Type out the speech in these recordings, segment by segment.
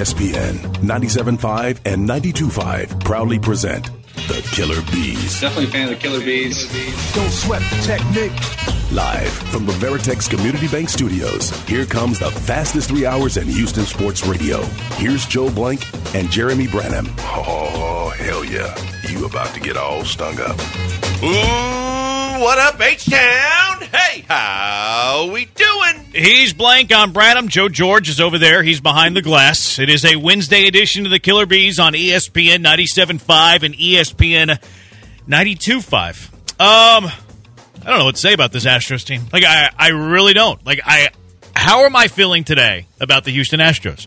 ESPN 97.5 and 92.5 proudly present the Killer Bees. Definitely a fan of the Killer Bees. Don't sweat the technique. Live from the Veritex Community Bank Studios, here comes the fastest three hours in Houston sports radio. Here's Joe Blank and Jeremy Branham. Oh, hell yeah. You about to get all stung up. Ooh, what up, H-Town? Hey, how we doing? He's blank on Branham. Joe George is over there. He's behind the glass. It is a Wednesday edition of the Killer Bees on ESPN 97.5 and ESPN 92.5. Um, I don't know what to say about this Astros team. Like, I, I really don't. Like, I, how am I feeling today about the Houston Astros?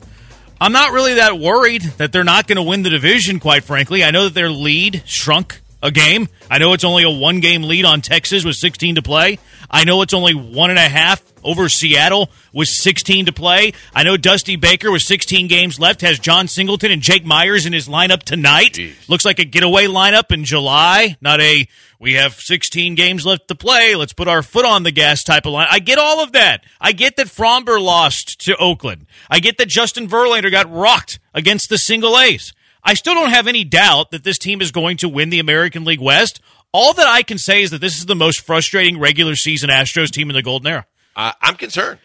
I'm not really that worried that they're not going to win the division, quite frankly. I know that their lead shrunk a game. I know it's only a one game lead on Texas with 16 to play. I know it's only one and a half over Seattle with 16 to play. I know Dusty Baker with 16 games left has Jon Singleton and Jake Meyers in his lineup tonight. Looks like a getaway lineup in July, not a we have 16 games left to play. Let's put our foot on the gas type of line. I get all of that. I get that Framber lost to Oakland. I get that Justin Verlander got rocked against the single A's. I still don't have any doubt that this team is going to win the American League West. All that I can say is that this is the most frustrating regular season Astros team in the Golden Era. Uh, I'm concerned.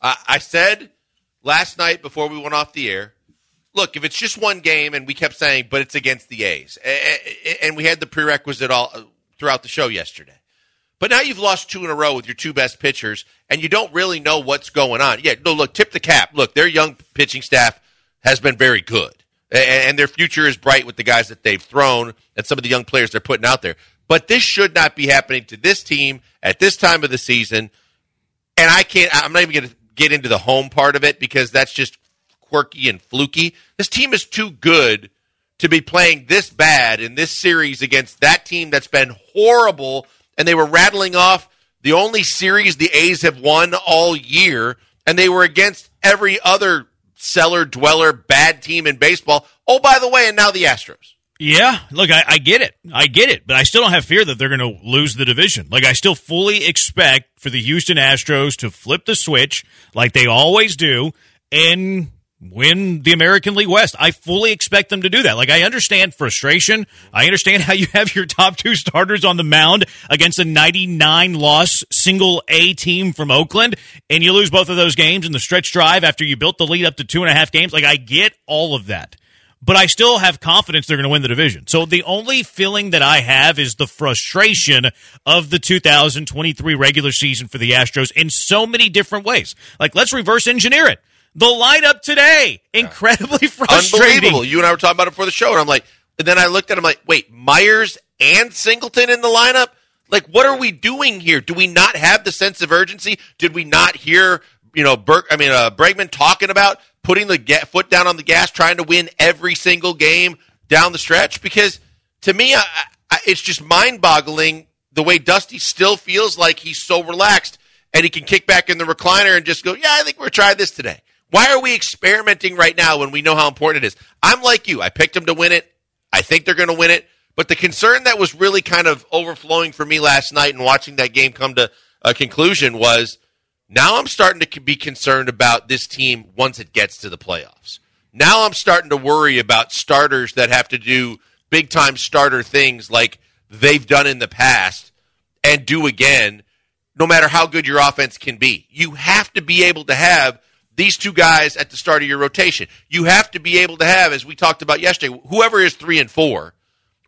Uh, I said last night before we went off the air, look, if it's just one game, and we kept saying, but it's against the A's, and we had the prerequisite all throughout the show yesterday. But now you've lost two in a row with your two best pitchers, and you don't really know what's going on. Yeah, no, look, tip the cap. Look, their young pitching staff has been very good, and their future is bright with the guys that they've thrown and some of the young players they're putting out there. But this should not be happening to this team at this time of the season. And I can't, I'm not even going to get into the home part of it because that's just quirky and fluky. This team is too good to be playing this bad in this series against that team that's been horrible. And they were rattling off the only series the A's have won all year. And they were against every other cellar dweller bad team in baseball. Oh, by the way, and now the Astros. Yeah, look, I, I get it. I get it. But I still don't have fear that they're going to lose the division. Like, I still fully expect for the Houston Astros to flip the switch like they always do and win the American League West. I fully expect them to do that. Like, I understand frustration. I understand how you have your top two starters on the mound against a 99 loss single A team from Oakland, and you lose both of those games in the stretch drive after you built the lead up to two and a half games. Like, I get all of that but I still have confidence they're going to win the division. So the only feeling that I have is the frustration of the 2023 regular season for the Astros in so many different ways. Like, let's reverse engineer it. The lineup today, incredibly frustrating. Unbelievable. You and I were talking about it before the show, and I'm like, and then I looked at him like, wait, Meyers and Singleton in the lineup? Like, what are we doing here? Do we not have the sense of urgency? Did we not hear, you know, Burke, I mean, uh, Bregman talking about putting the ga- foot down on the gas, trying to win every single game down the stretch? Because to me, I, I, it's just mind boggling the way Dusty still feels like he's so relaxed and he can kick back in the recliner and just go, yeah, I think we're trying this today. Why are we experimenting right now when we know how important it is? I'm like you. I picked them to win it. I think they're going to win it. But the concern that was really kind of overflowing for me last night and watching that game come to a conclusion was now I'm starting to be concerned about this team once it gets to the playoffs. Now I'm starting to worry about starters that have to do big time starter things like they've done in the past and do again, no matter how good your offense can be. You have to be able to have these two guys at the start of your rotation. You have to be able to have, as we talked about yesterday, whoever is three and four,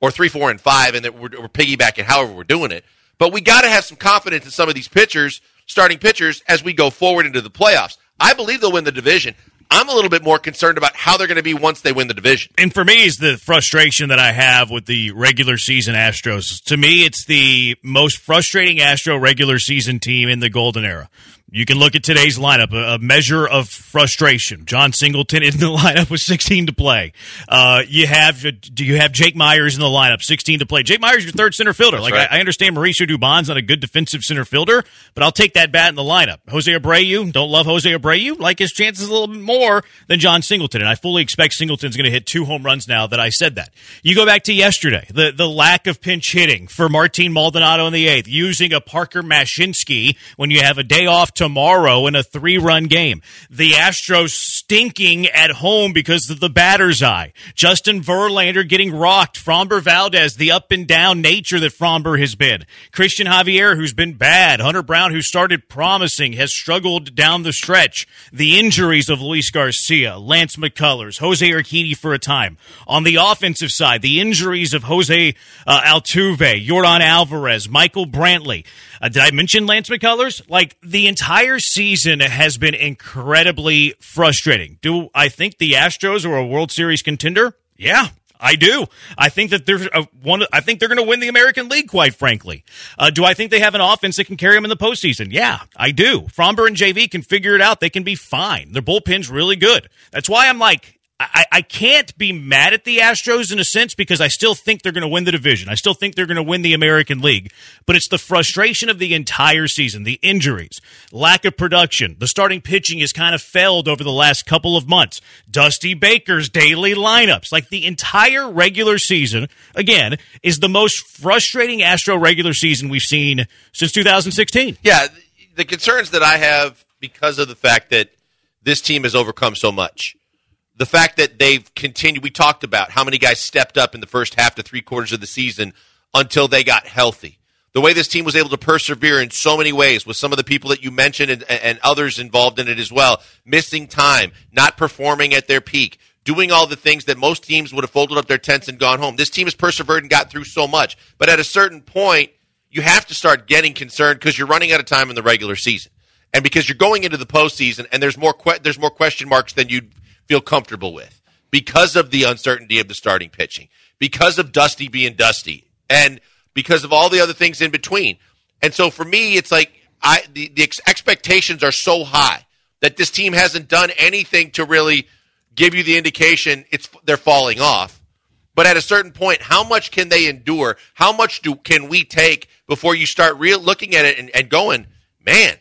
or three, four, and five, and that we're, we're piggybacking however we're doing it. But we got to have some confidence in some of these pitchers, starting pitchers, as we go forward into the playoffs. I believe they'll win the division. I'm a little bit more concerned about how they're going to be once they win the division. And for me, is the frustration that I have with the regular season Astros. To me, it's the most frustrating Astro regular season team in the golden era. You can look at today's lineup, a, measure of frustration. Jon Singleton in the lineup with 16 to play. Uh, you have do you have Jake Meyers in the lineup, 16 to play. Jake Meyers, your third center fielder. like right. I, I understand Mauricio Dubon's not a good defensive center fielder, but I'll take that bat in the lineup. Jose Abreu, don't love Jose Abreu. Like his chances a little bit more than John Singleton, and I fully expect Singleton's going to hit two home runs now that I said that. You go back to yesterday, the the lack of pinch hitting for Martin Maldonado in the eighth, using a Parker Mushinski when you have a day off tomorrow in a three run game. The Astros stinking at home because of the batter's eye. Justin Verlander getting rocked. Framber Valdez, the up and down nature that Framber has been. Christian Javier, who's been bad. Hunter Brown, who started promising, has struggled down the stretch. The injuries of Luis Garcia, Lance McCullers, Jose Urquidy for a time. On the offensive side, the injuries of Jose uh, Altuve, Yordan Alvarez, Michael Brantley. Uh, did I mention Lance McCullers? Like the entire season has been incredibly frustrating. Do I think the Astros are a World Series contender? Yeah, I do. I think that they're a, one. I think they're going to win the American League. Quite frankly, uh, do I think they have an offense that can carry them in the postseason? Yeah, I do. Framber and JV can figure it out. They can be fine. Their bullpen's really good. That's why I'm like, I, I can't be mad at the Astros in a sense because I still think they're going to win the division. I still think they're going to win the American League. But it's the frustration of the entire season, the injuries, lack of production. The starting pitching has kind of failed over the last couple of months. Dusty Baker's daily lineups, like the entire regular season, again, is the most frustrating Astro regular season we've seen since 2016. Yeah, the concerns that I have because of the fact that this team has overcome so much the fact that they've continued, we talked about how many guys stepped up in the first half to three quarters of the season until they got healthy. The way this team was able to persevere in so many ways with some of the people that you mentioned and, and others involved in it as well, missing time, not performing at their peak, doing all the things that most teams would have folded up their tents and gone home. This team has persevered and got through so much. But at a certain point, you have to start getting concerned because you're running out of time in the regular season. And because you're going into the postseason and there's more que- there's more question marks than you'd feel comfortable with because of the uncertainty of the starting pitching, because of Dusty being Dusty, and because of all the other things in between. And so for me, it's like I the, the ex- expectations are so high that this team hasn't done anything to really give you the indication it's they're falling off. But at a certain point, how much can they endure? How much do can we take before you start real looking at it and, and going, man,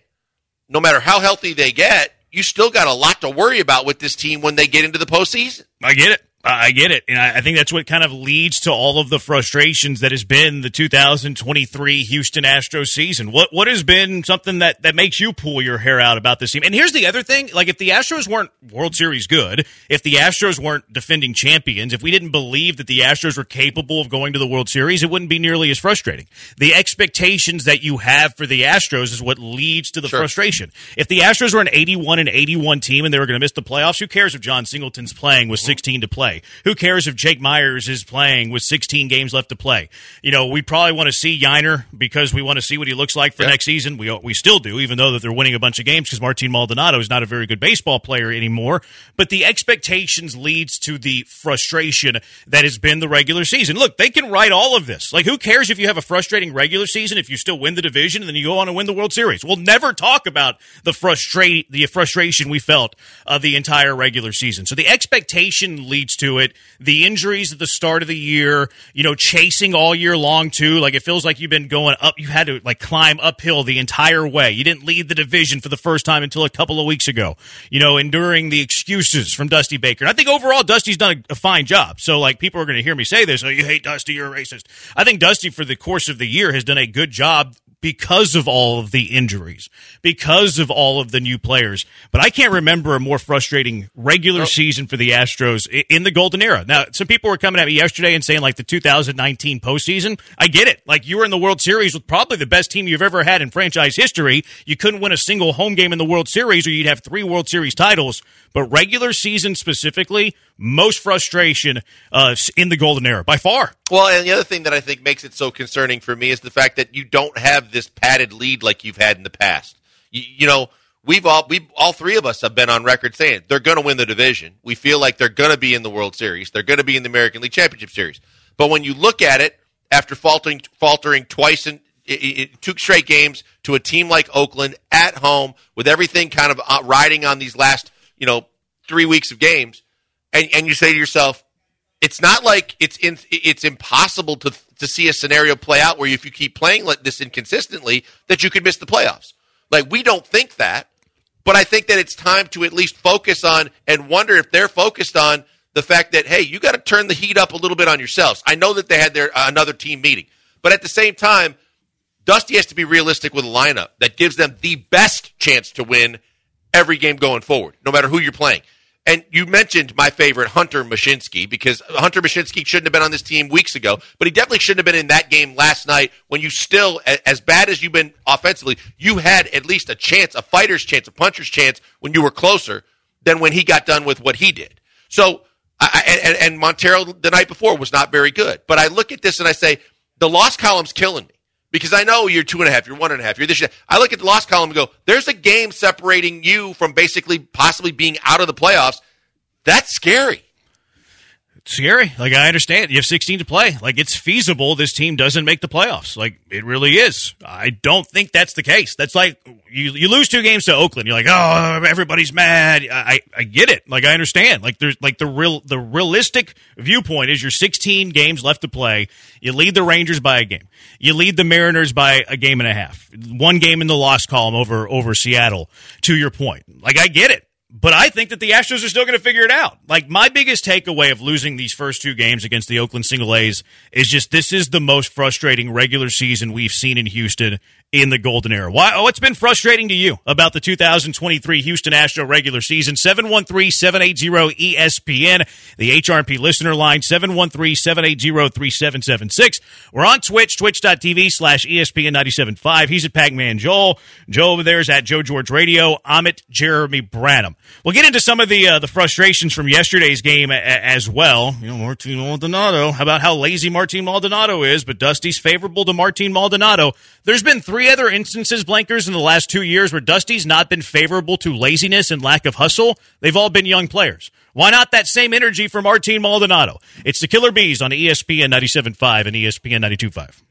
no matter how healthy they get, you still got a lot to worry about with this team when they get into the postseason. I get it. I get it. And I think that's what kind of leads to all of the frustrations that has been the 2023 Houston Astros season. What what has been something that, that makes you pull your hair out about this team? And here's the other thing. Like if the Astros weren't World Series good, if the Astros weren't defending champions, if we didn't believe that the Astros were capable of going to the World Series, it wouldn't be nearly as frustrating. The expectations that you have for the Astros is what leads to the sure. frustration. If the Astros were an 81 and 81 team and they were going to miss the playoffs, who cares if Jon Singleton's playing with mm-hmm. 16 to play? Play. Who cares if Jake Meyers is playing with 16 games left to play? You know, we probably want to see Yainer because we want to see what he looks like for next season. We we still do, even though that they're winning a bunch of games because Martin Maldonado is not a very good baseball player anymore. But the expectations leads to the frustration that has been the regular season. Look, they can write all of this. Like, who cares if you have a frustrating regular season if you still win the division and then you go on and win the World Series? We'll never talk about the frustrate the frustration we felt of the entire regular season. So the expectation leads to to it. The injuries at the start of the year, you know, chasing all year long too. Like it feels like you've been going up. You had to like climb uphill the entire way. You didn't lead the division for the first time until a couple of weeks ago. You know, enduring the excuses from Dusty Baker. And I think overall Dusty's done a, a fine job. So like people are going to hear me say this. Oh, you hate Dusty. You're a racist. I think Dusty for the course of the year has done a good job because of all of the injuries, because of all of the new players. But I can't remember a more frustrating regular oh. season for the Astros in the golden era. Now, some people were coming at me yesterday and saying like the 2019 postseason. I get it. Like you were in the World Series with probably the best team you've ever had in franchise history. You couldn't win a single home game in the World Series or you'd have three World Series titles. But regular season specifically, most frustration uh, in the golden era by far. Well, and the other thing that I think makes it so concerning for me is the fact that you don't have this padded lead like you've had in the past. You, you know, we've all we all three of us have been on record saying they're going to win the division. We feel like they're going to be in the World Series. They're going to be in the American League Championship Series. But when you look at it after faltering faltering twice in it, two straight games to a team like Oakland at home with everything kind of uh, riding on these last you know three weeks of games and, and you say to yourself, it's not like it's in, it's impossible to to see a scenario play out where if you keep playing like this inconsistently that you could miss the playoffs. Like we don't think that, but I think that it's time to at least focus on and wonder if they're focused on the fact that hey, you got to turn the heat up a little bit on yourselves. I know that they had their uh, another team meeting, but at the same time, Dusty has to be realistic with a lineup that gives them the best chance to win every game going forward, no matter who you're playing. And you mentioned my favorite, Hunter Mushinski, because Hunter Mushinski shouldn't have been on this team weeks ago, but he definitely shouldn't have been in that game last night when you still, as bad as you've been offensively, you had at least a chance, a fighter's chance, a puncher's chance when you were closer than when he got done with what he did. So, I, and, and Montero the night before was not very good. But I look at this and I say, the loss column's killing me because I know you're two and a half, you're one and a half, you're this. I look at the loss column and go, there's a game separating you from basically possibly being out of the playoffs. That's scary scary. Like I understand, you have 16 to play. Like it's feasible this team doesn't make the playoffs. Like it really is. I don't think that's the case. That's like you you lose two games to Oakland. You're like, oh, everybody's mad. I I get it. Like I understand. Like there's like the real the realistic viewpoint is you're 16 games left to play. You lead the Rangers by a game. You lead the Mariners by a game and a half. One game in the loss column over over Seattle. To your point, like I get it but I think that the Astros are still going to figure it out. Like my biggest takeaway of losing these first two games against the Oakland Single A's is just this is the most frustrating regular season we've seen in Houston in the golden era. Why, what's been frustrating to you about the 2023 Houston Astro regular season? 713-780-ESPN, the HRP listener line, 713-780-3776. We're on Twitch, twitch.tv slash ESPN 97.5. He's at Pac-Man Joel. Joe over there is at Joe George Radio. I'm at Jeremy Branham. We'll get into some of the uh, the frustrations from yesterday's game a- as well. You know, Martin Maldonado. How about how lazy Martin Maldonado is? But Dusty's favorable to Martin Maldonado. There's been three other instances, Blankers, in the last two years where Dusty's not been favorable to laziness and lack of hustle. They've all been young players. Why not that same energy for Martin Maldonado? It's the Killer Bees on ESPN 97.5 and ESPN 92.5.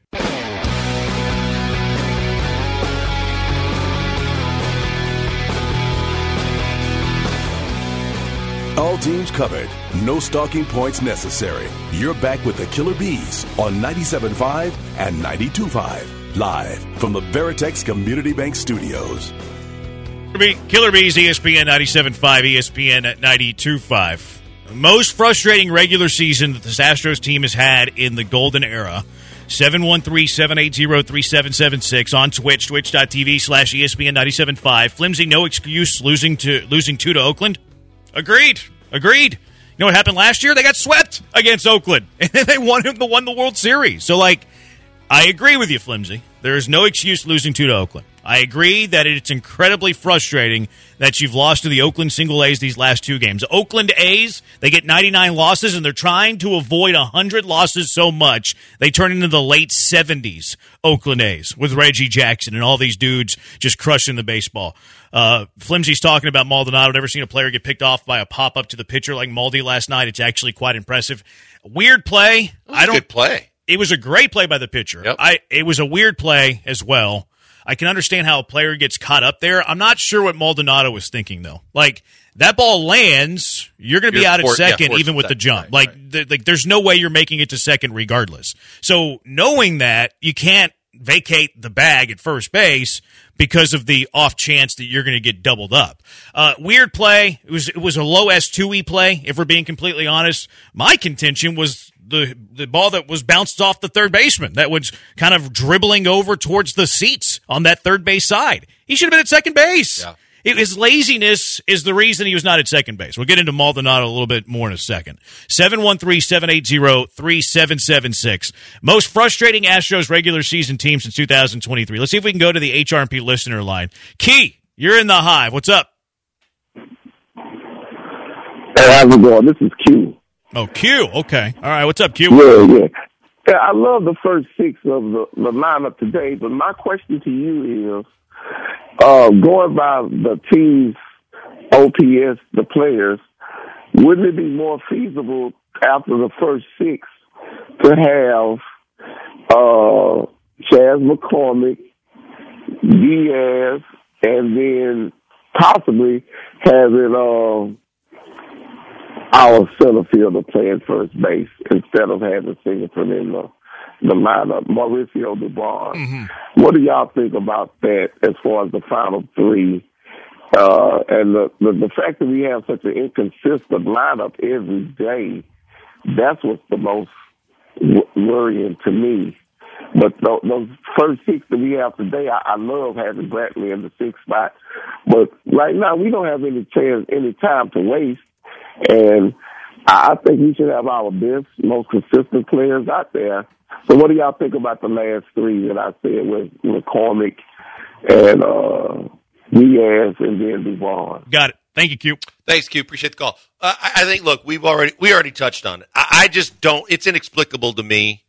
All teams covered. No stalking points necessary. You're back with the Killer Bees on 97.5 and 92.5. Live from the Veritex Community Bank Studios. Killer Bees, ESPN 97.5, ESPN at 92.5. Most frustrating regular season that this Astros team has had in the golden era. 713-780-3776 on Twitch, twitch.tv slash ESPN 97.5. Flimsy, no excuse losing to losing two to Oakland. Agreed. Agreed. You know what happened last year? They got swept against Oakland. And they won, won the World Series. So, like, I agree with you, Flimsy. There is no excuse losing two to Oakland. I agree that it's incredibly frustrating that you've lost to the Oakland single A's these last two games. Oakland A's, they get 99 losses and they're trying to avoid 100 losses so much they turn into the late 70s Oakland A's with Reggie Jackson and all these dudes just crushing the baseball. Uh, Flimsy's talking about Maldonado. Never seen a player get picked off by a pop up to the pitcher like Maldi last night. It's actually quite impressive. Weird play. I don't play it was a great play by the pitcher. Yep. I it was a weird play as well. I can understand how a player gets caught up there. I'm not sure what Maldonado was thinking though. Like that ball lands, you're going to be out at second yeah, even with the jump. Right, like right. Th- like there's no way you're making it to second regardless. So knowing that, you can't vacate the bag at first base because of the off chance that you're going to get doubled up. Uh, weird play. It was it was a low S two E play. If we're being completely honest, my contention was the the ball that was bounced off the third baseman that was kind of dribbling over towards the seats on that third base side. He should have been at second base. Yeah. It, his laziness is the reason he was not at second base. We'll get into Maldonado a little bit more in a second. 713-780-3776. Most frustrating Astros regular season team since 2023. Let's see if we can go to the HRP listener line. Key, you're in the hive. What's up? Hey, how's it going? This is Q. Oh, Q. Okay. All right. What's up, Q? Yeah, yeah. I love the first six of the, the lineup today, but my question to you is, uh, going by the team's OPS, the players, wouldn't it be more feasible after the first six to have uh, Chas McCormick, Diaz, and then possibly having uh, our center fielder playing first base instead of having Singleton in the the lineup. Mauricio Dubon. Mm-hmm. What do y'all think about that as far as the final three? Uh, and the, the the fact that we have such an inconsistent lineup every day, that's what's the most w- worrying to me. But those, those first six that we have today, I, I love having Brantley in the sixth spot. But right now, we don't have any chance, any time to waste. And I think we should have our best, most consistent players out there. So what do y'all think about the last three that I said with McCormick and uh, Diaz and then Dubon? Got it. Thank you, Q. Thanks, Q. Appreciate the call. Uh, I, I think. Look, we've already we already touched on it. I, I just don't. It's inexplicable to me,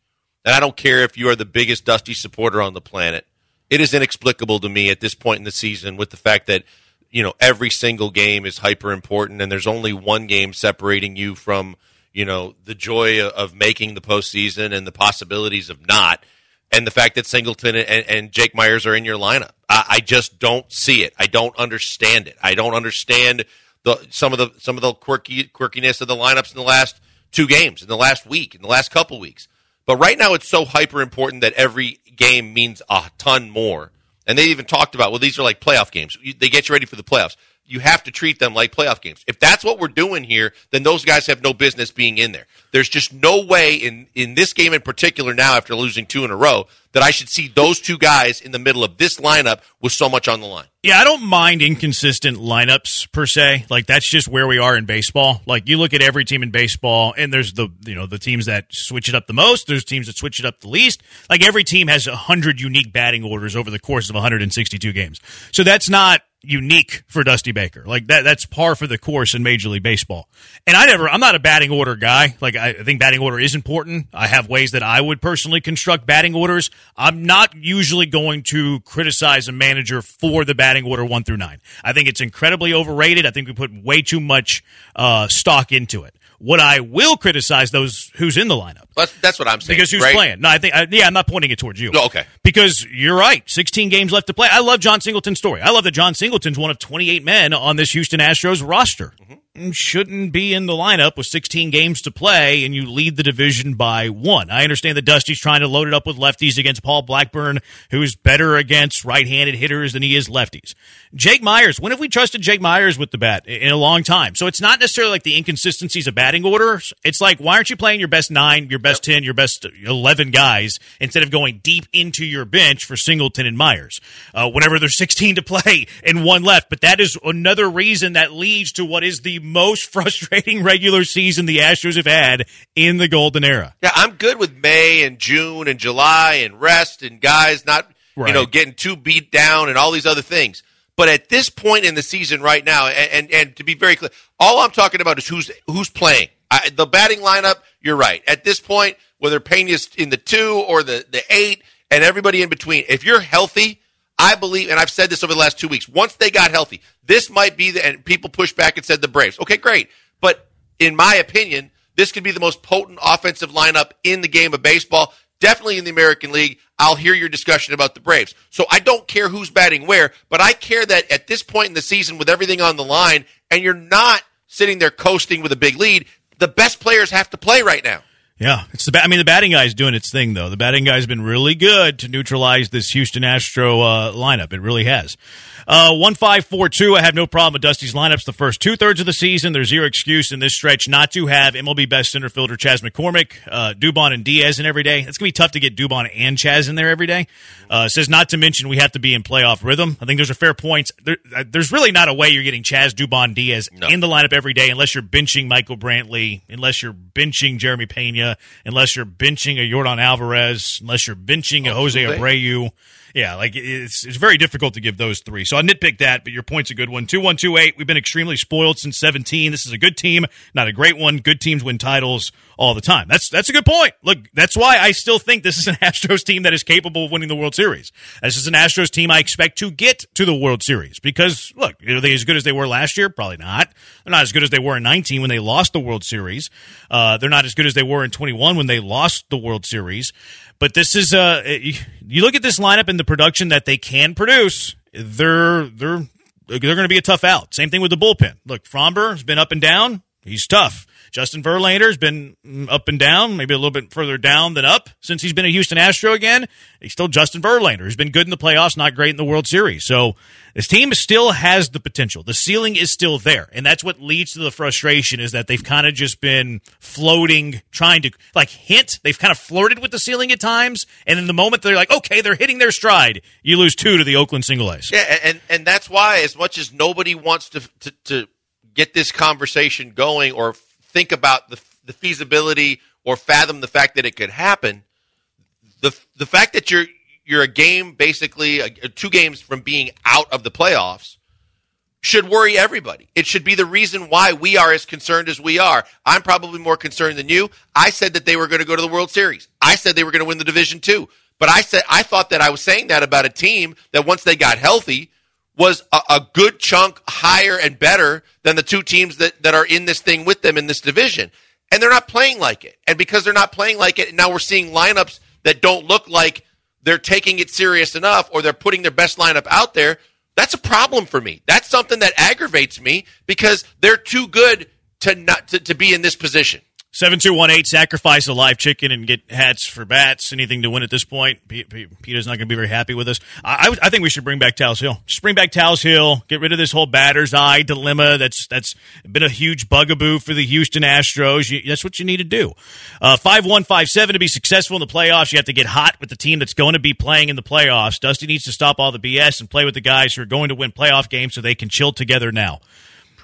and I don't care if you are the biggest Dusty supporter on the planet. It is inexplicable to me at this point in the season with the fact that you know every single game is hyper important, and there's only one game separating you from you know the joy of making the postseason and the possibilities of not, and the fact that Singleton and, and Jake Meyers are in your lineup. I, I, just don't see it. I don't understand it. I don't understand the some of the some of the quirky quirkiness of the lineups in the last two games, in the last week, in the last couple weeks. But right now, it's so hyper important that every game means a ton more. And they even talked about, well, these are like playoff games. They get you ready for the playoffs you have to treat them like playoff games. If that's what we're doing here, then those guys have no business being in there. There's just no way in, in this game in particular now after losing two in a row that I should see those two guys in the middle of this lineup with so much on the line. Yeah, I don't mind inconsistent lineups per se. Like that's just where we are in baseball. Like you look at every team in baseball and there's the you know the teams that switch it up the most, there's teams that switch it up the least. Like every team has 100 unique batting orders over the course of 162 games. So that's not unique for Dusty Baker. Like that that's par for the course in Major League Baseball. And I never I'm not a batting order guy. Like I think batting order is important. I have ways that I would personally construct batting orders. I'm not usually going to criticize a manager for the batting order 1 through 9. I think it's incredibly overrated. I think we put way too much uh, stock into it. What I will criticize those who's in the lineup. That's, that's what I'm saying. Because who's right? playing? No, I think I, yeah, I'm not pointing it towards you. Oh, okay. Because you're right. 16 games left to play. I love Jon Singleton's story. I love that Jon Singleton's one of 28 men on this Houston Astros roster. Mm-hmm shouldn't be in the lineup with 16 games to play and you lead the division by one. I understand that Dusty's trying to load it up with lefties against Paul Blackburn, who's better against right handed hitters than he is lefties. Jake Meyers. when have we trusted Jake Meyers with the bat? In a long time. So it's not necessarily like the inconsistencies of batting orders. It's like, why aren't you playing your best nine, your best 10, your best 11 guys instead of going deep into your bench for Singleton and Meyers? Uh, whenever there's 16 to play and one left. But that is another reason that leads to what is the most frustrating regular season the Astros have had in the golden era. Yeah, I'm good with May and June and July and rest and guys not right. you know getting too beat down and all these other things. But at this point in the season right now, and, and, and to be very clear, all I'm talking about is who's who's playing. I, the batting lineup, you're right. At this point, whether Pena's in the two or the, the eight and everybody in between, if you're healthy, I believe, and I've said this over the last two weeks, once they got healthy, this might be the, and people pushed back and said the Braves. Okay, great. But in my opinion, this could be the most potent offensive lineup in the game of baseball, definitely in the American League. I'll hear your discussion about the Braves. So I don't care who's batting where, but I care that at this point in the season with everything on the line and you're not sitting there coasting with a big lead, the best players have to play right now. Yeah, it's the. Ba- I mean, the batter's eye's doing its thing though. The batter's eye's been really good to neutralize this Houston Astro uh, lineup. It really has. Uh, one five four two. I have no problem with Dusty's lineups the first two thirds of the season. There's zero excuse in this stretch not to have MLB best center fielder Chas McCormick, uh, Dubon, and Diaz in every day. It's gonna be tough to get Dubon and Chas in there every day. Uh, says not to mention we have to be in playoff rhythm. I think those are fair points. There, uh, there's really not a way you're getting Chas Dubon Diaz no. in the lineup every day unless you're benching Michael Brantley, unless you're benching Jeremy Pena, unless you're benching a Yordan Alvarez, unless you're benching a oh, Jose Abreu. Yeah, like it's it's very difficult to give those three. So I nitpick that, but your point's a good one. Two one two eight. We've been extremely spoiled since seventeen. This is a good team, not a great one. Good teams win titles all the time. That's that's a good point. Look, that's why I still think this is an Astros team that is capable of winning the World Series. This is an Astros team I expect to get to the World Series because look, are they as good as they were last year? Probably not. They're not as good as they were in nineteen when they lost the World Series. Uh, they're not as good as they were in twenty one when they lost the World Series. But this is uh, you look at this lineup and the production that they can produce. They're they're they're going to be a tough out. Same thing with the bullpen. Look, Framber has been up and down. He's tough. Justin Verlander has been mm, up and down, maybe a little bit further down than up since he's been a Houston Astro again. He's still Justin Verlander. He's been good in the playoffs, not great in the World Series. So this team still has the potential. The ceiling is still there, and that's what leads to the frustration. Is that they've kind of just been floating, trying to like hint. They've kind of flirted with the ceiling at times, and in the moment they're like, okay, they're hitting their stride. You lose two to the Oakland Single A's. Yeah, and and that's why, as much as nobody wants to to, to get this conversation going or think about the the feasibility or fathom the fact that it could happen, the the fact that you're you're a game basically a two games from being out of the playoffs should worry everybody. It should be the reason why we are as concerned as we are. I'm probably more concerned than you. I said that they were going to go to the World Series. I said they were going to win the division too. But I said I thought that I was saying that about a team that once they got healthy was a, a good chunk higher and better than the two teams that, that are in this thing with them in this division. And they're not playing like it. And because they're not playing like it, now we're seeing lineups that don't look like they're taking it serious enough or they're putting their best lineup out there, that's a problem for me. That's something that aggravates me because they're too good to not to, to be in this position. 7218, sacrifice a live chicken and get hats for bats. Anything to win at this point. P- PETA's not going to be very happy with us. I, I, I think we should bring back Tal's Hill. Just bring back Tal's Hill. Get rid of this whole batter's eye dilemma. That's that's been a huge bugaboo for the Houston Astros. You, that's what you need to do. Uh, 5157 to be successful in the playoffs, you have to get hot with the team that's going to be playing in the playoffs. Dusty needs to stop all the BS and play with the guys who are going to win playoff games so they can chill together now.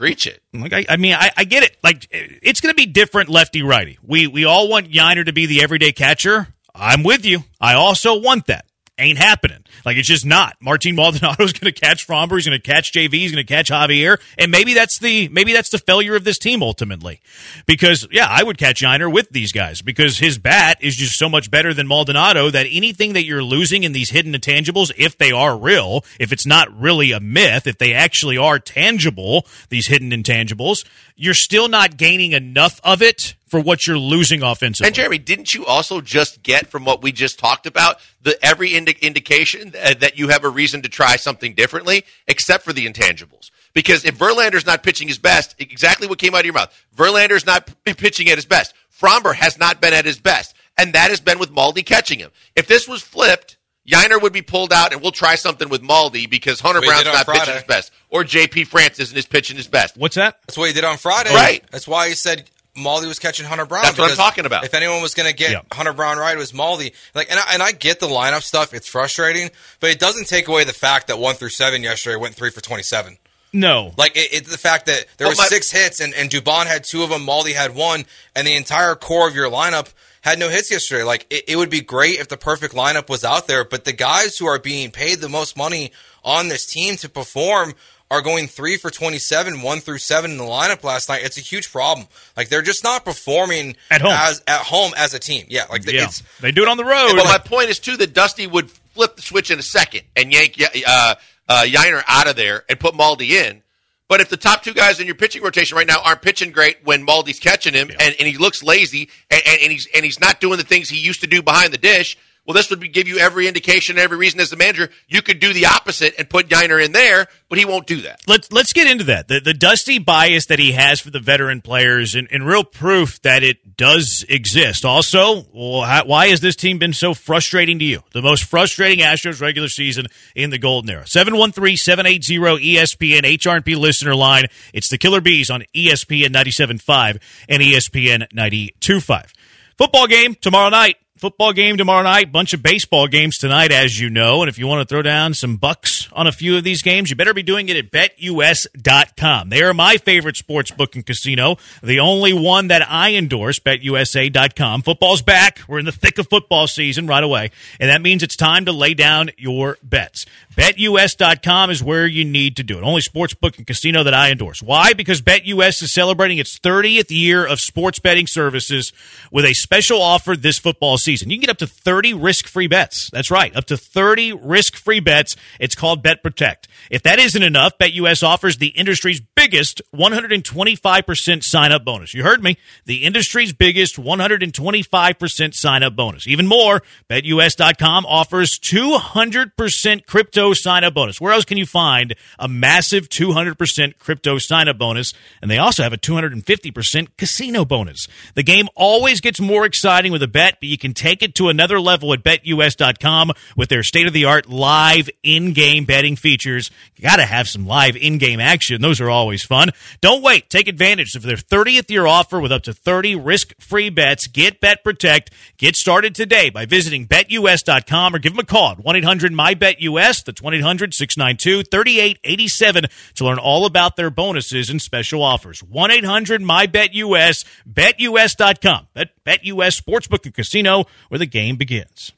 Preach it. Like I, I mean, I, I get it. Like it's going to be different lefty righty. We we all want Yainer to be the everyday catcher. I'm with you. I also want that. Ain't happening. Like it's just not. Martin Maldonado's going to catch Framber. He's going to catch JV. He's going to catch Javier. And maybe that's the maybe that's the failure of this team ultimately. Because yeah, I would catch Yainer with these guys because his bat is just so much better than Maldonado that anything that you're losing in these hidden intangibles, if they are real, if it's not really a myth, if they actually are tangible, these hidden intangibles, you're still not gaining enough of it for what you're losing offensively. And Jeremy, didn't you also just get from what we just talked about the every indi- indication that, that you have a reason to try something differently, except for the intangibles? Because if Verlander's not pitching his best, exactly what came out of your mouth, Verlander's not p- pitching at his best. Framber has not been at his best, and that has been with Maldi catching him. If this was flipped, Yainer would be pulled out, and we'll try something with Maldi because Hunter That's Brown's he did on not pitching his best, or J.P. France isn't his pitching his best. What's that? That's what he did on Friday. Right. That's why he said Maldi was catching Hunter Brown. That's what I'm talking about. If anyone was going to get Yeah. Hunter Brown right, it was Maldi. Like, and I, and I get the lineup stuff. It's frustrating, but it doesn't take away the fact that one through seven yesterday went three for twenty-seven. No. Like it, it's the fact that there Well, was my- six hits and, and Dubon had two of them, Maldi had one, and the entire core of your lineup had no hits yesterday. Like it, it would be great if the perfect lineup was out there, but the guys who are being paid the most money on this team to perform are going three for 27, one through seven in the lineup last night. It's a huge problem. Like they're just not performing At home. as at home as a team. Yeah, like yeah. it's they do it on the road. But my point is too that Dusty would flip the switch in a second and yank uh, uh, Yainer out of there and put Maldi in. But if the top two guys in your pitching rotation right now aren't pitching great when Maldi's catching him and, and he looks lazy and, and, and he's and he's not doing the things he used to do behind the dish, well, this would give you every indication, every reason as the manager you could do the opposite and put Yainer in there, but he won't do that. let's let's get into that. The the dusty bias that he has for the veteran players, and, and real proof that it does exist. Also, why has this team been so frustrating to you? The most frustrating Astros regular season in the golden era. 713-780-ESPN HRP listener line. It's the Killer Bees on ESPN 97.5 and ESPN 92.5. Football game tomorrow night. Football game tomorrow night. Bunch of baseball games tonight, as you know. And if you want to throw down some bucks on a few of these games, you better be doing it at betus.com. They are my favorite sports book and casino. The only one that I endorse, betusa.com. Football's back. We're in the thick of football season right away. And that means it's time to lay down your bets. BetUS.com is where you need to do it. Only sports book and casino that I endorse. Why? Because BetUS is celebrating its 30th year of sports betting services with a special offer this football season. You can get up to 30 risk-free bets. That's right, up to 30 risk-free bets. It's called Bet Protect. If that isn't enough, BetUS offers the industry's biggest 125% sign up bonus. You heard me. The industry's biggest 125% sign up bonus. Even more, betus.com offers 200% crypto sign up bonus. Where else can you find a massive 200% crypto sign up bonus? And they also have a 250% casino bonus. The game always gets more exciting with a bet, but you can take it to another level at betus.com with their state of the art live in game betting features. You got to have some live in game action. Those are always fun. Don't wait. Take advantage of their 30th year offer with up to 30 risk free bets. Get Bet Protect. Get started today by visiting betus.com or give them a call at 1 800 MyBetUS. That's 1 800 692 3887 to learn all about their bonuses and special offers. 1 800 MyBetUS. BetUS.com. Bet, BetUS Sportsbook and Casino where the game begins.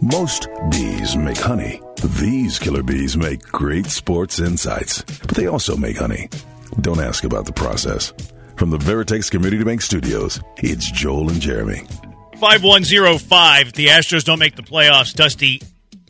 Most bees make honey. These killer bees make great sports insights, but they also make honey. Don't ask about the process. From the Veritex Community Bank Studios, it's Joel and Jeremy. 5105. The Astros don't make the playoffs. Dusty,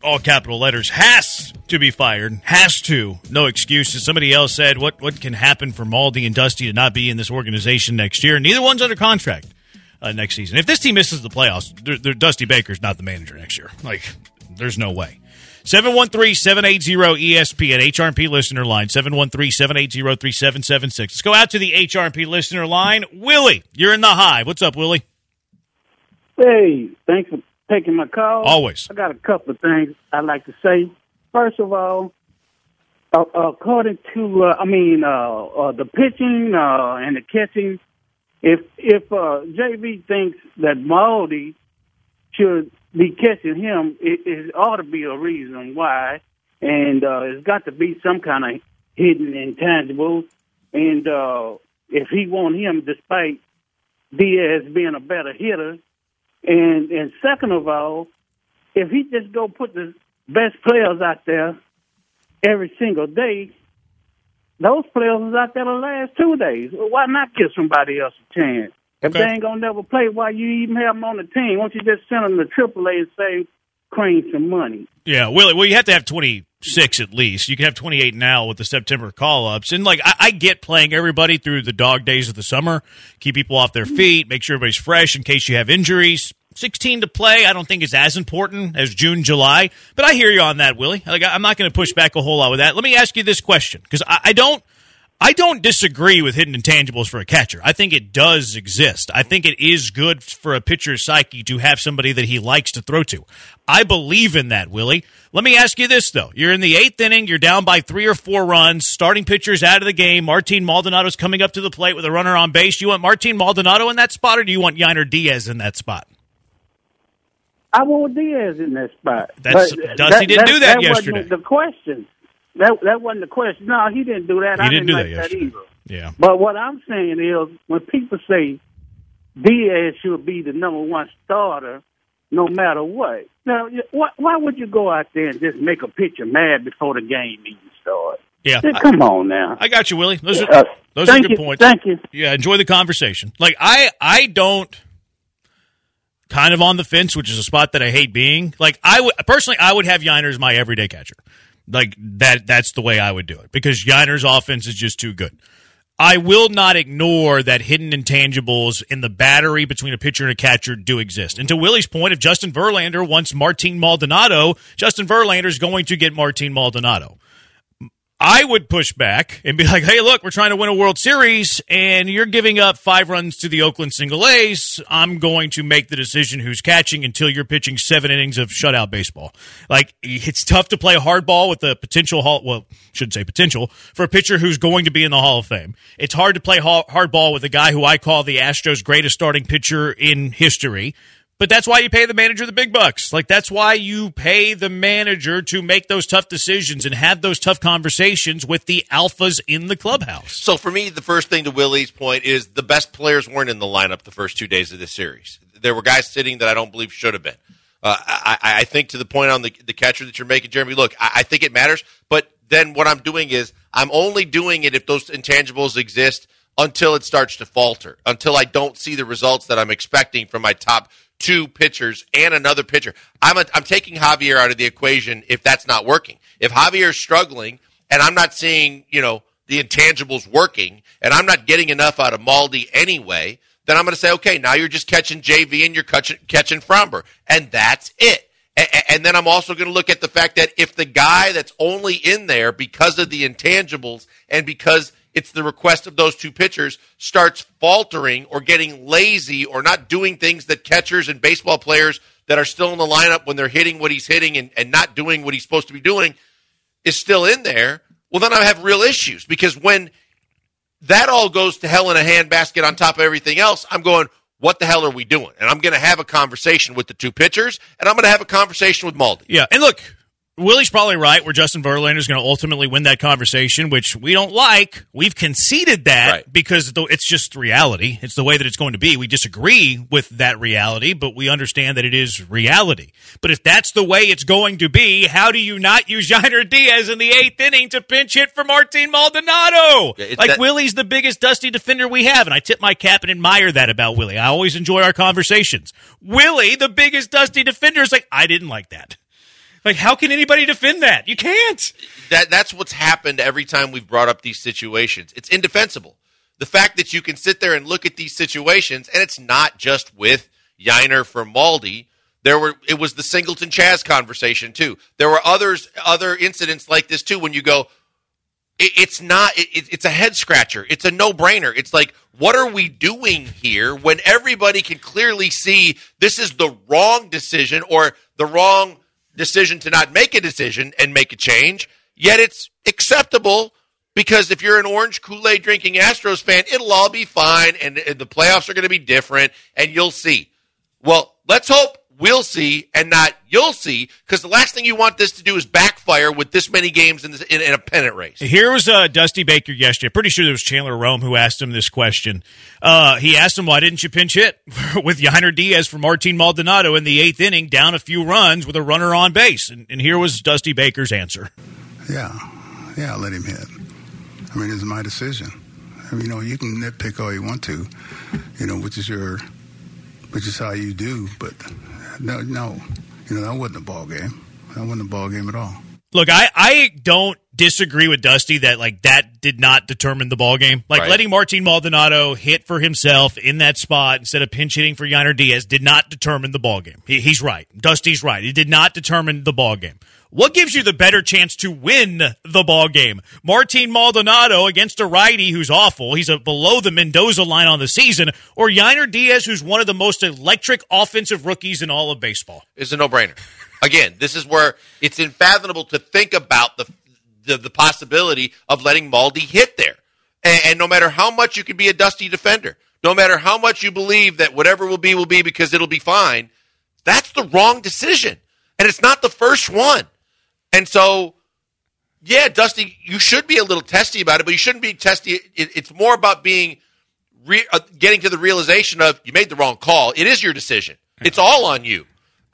all capital letters, has to be fired. Has to. No excuses. Somebody else said, what, what can happen for Maldi and Dusty to not be in this organization next year? Neither one's under contract uh, next season. If this team misses the playoffs, they're, they're, Dusty Baker's not the manager next year. Like, there's no way. 713-780-ESPN, HRP listener line, 713-780-3776. Let's go out to the HRP listener line. Willie, you're in the hive. What's up, Willie? Hey, thanks taking my call. Always. I got a couple of things I'd like to say. First of all, uh, according to, uh, I mean, uh, uh, the pitching uh, and the catching, if if uh, JV thinks that Maldi should be catching him, it, it ought to be a reason why, and uh, it's got to be some kind of hidden intangibles. And uh, if he want him, despite Diaz being a better hitter, and and second of all, if he just go put the best players out there every single day, those players was out there the last two days. Well, why not give somebody else a chance? If they ain't gonna never play, why you even have them on the team? Why don't you just send them to AAA and save Crane some money? Yeah, Willie. Well, you have to have 26 at least. You can have 28 now with the September call ups. And, like, I, I get playing everybody through the dog days of the summer, keep people off their feet, make sure everybody's fresh in case you have injuries. 16 to play, I don't think is as important as June, July. But I hear you on that, Willie. Like, I'm not going to push back a whole lot with that. Let me ask you this question because I, I don't. I don't disagree with hidden intangibles for a catcher. I think it does exist. I think it is good for a pitcher's psyche to have somebody that he likes to throw to. I believe in that, Willie. Let me ask you this, though. You're in the eighth inning, you're down by three or four runs, starting pitcher's out of the game. Martin Maldonado's coming up to the plate with a runner on base. Do you want Martin Maldonado in that spot, or do you want Yainer Diaz in that spot? I want Diaz in that spot. That's- But Dusty didn't do that wasn't yesterday. the question. That that wasn't the question. No, he didn't do that. He I didn't didn't do like that that either. Yeah. But what I'm saying is, when people say Diaz should be the number one starter, no matter what. Now, why, why would you go out there and just make a pitcher mad before the game even starts? Yeah. Hey, come on now. I got you, Willie. Those are Uh, those are good you, points. Thank you. Yeah, enjoy the conversation. Like I I don't kind of on the fence, which is a spot that I hate being. Like I would personally I would have Yainer as my everyday catcher. Like that that's the way I would do it because Yainer's offense is just too good. I will not ignore that hidden intangibles in the battery between a pitcher and a catcher do exist. And to Willie's point, if Justin Verlander wants Martin Maldonado, Justin Verlander is going to get Martin Maldonado. I would push back and be like, hey, look, we're trying to win a World Series and you're giving up five runs to the Oakland single A's. I'm going to make the decision who's catching until you're pitching seven innings of shutout baseball. Like, it's tough to play hardball with the potential, hall, well, shouldn't say potential, for a pitcher who's going to be in the Hall of Fame. It's hard to play ha- hardball with a guy who I call the Astros' greatest starting pitcher in history. But that's why you pay the manager the big bucks. Like that's why you pay the manager to make those tough decisions and have those tough conversations with the alphas in the clubhouse. So for me, the first thing to Willie's point is the best players weren't in the lineup the first two days of this series. There were guys sitting that I don't believe should have been. Uh, I, I think to the point on the, the catcher that you're making, Jeremy. Look, I, I think it matters, but then what I'm doing is I'm only doing it if those intangibles exist until it starts to falter, until I don't see the results that I'm expecting from my top two pitchers and another pitcher. I'm a, I'm taking Javier out of the equation if that's not working. If Javier's struggling and I'm not seeing, you know, the intangibles working and I'm not getting enough out of Maldi anyway, then I'm going to say, okay, now you're just catching JV and you're catching, catching Framber. And that's it. And then I'm also going to look at the fact that if the guy that's only in there because of the intangibles and because it's the request of those two pitchers starts faltering or getting lazy or not doing things that catchers and baseball players that are still in the lineup when they're hitting what he's hitting and, and not doing what he's supposed to be doing is still in there, well, then I have real issues because when that all goes to hell in a handbasket on top of everything else, I'm going, what the hell are we doing? And I'm going to have a conversation with the two pitchers, and I'm going to have a conversation with Maldi. Yeah, and look, Willie's probably right where Justin Verlander is going to ultimately win that conversation, which we don't like. We've conceded that Right. because it's just reality. It's the way that it's going to be. We disagree with that reality, but we understand that it is reality. But if that's the way it's going to be, how do you not use Yainer Diaz in the eighth inning to pinch hit for Martin Maldonado? Yeah, like that- Willie's the biggest dusty defender we have, and I tip my cap and admire that about Willie. I always enjoy our conversations. Willie, the biggest dusty defender, is like, I didn't like that. Like, how can anybody defend that? You can't. that that's what's happened every time we've brought up these situations. It's indefensible. The fact that you can sit there and look at these situations, and it's not just with Yainer for Maldi. There were it was the Singleton Chas conversation too. There were others other incidents like this too. When you go, it, it's not. It, it- it's a head scratcher. It's a no brainer. It's like, what are we doing here when everybody can clearly see this is the wrong decision or the wrong decision to not make a decision and make a change? Yet it's acceptable because if you're an orange Kool Aid drinking Astros fan, it'll all be fine, and, and the playoffs are going to be different, and you'll see. Well, let's hope we'll see and not you'll see, because the last thing you want this to do is backfire with this many games in, this, in, in a pennant race. Here was uh, Dusty Baker yesterday. Pretty sure there was Chandler Rome who asked him this question. Uh, he asked him, why didn't you pinch hit with Yainer Diaz for Martin Maldonado in the eighth inning, down a few runs with a runner on base? And, and here was Dusty Baker's answer. Yeah, yeah, I'll let him hit. I mean, it's my decision. I mean, you know, you can nitpick all you want to, you know, which is your, which is how you do. But no, no, you know, that wasn't a ball game. That wasn't a ball game at all. Look, I, I don't disagree with Dusty that like that did not determine the ball game. Like Right. letting Martin Maldonado hit for himself in that spot instead of pinch hitting for Yainer Diaz did not determine the ball game. He, he's right. Dusty's right. It did not determine the ball game. What gives you the better chance to win the ball game? Martin Maldonado against a righty who's awful. He's a below the Mendoza line on the season, or Yainer Diaz, who's one of the most electric offensive rookies in all of baseball. It's a no brainer. Again, this is where it's unfathomable to think about the the, the possibility of letting Maldi hit there. And, and no matter how much you can be a dusty defender, no matter how much you believe that whatever will be will be because it'll be fine, that's the wrong decision. And it's not the first one. And so, yeah, Dusty, you should be a little testy about it, but you shouldn't be testy. It, it's more about being re- uh, getting to the realization of you made the wrong call. It is your decision. It's all on you.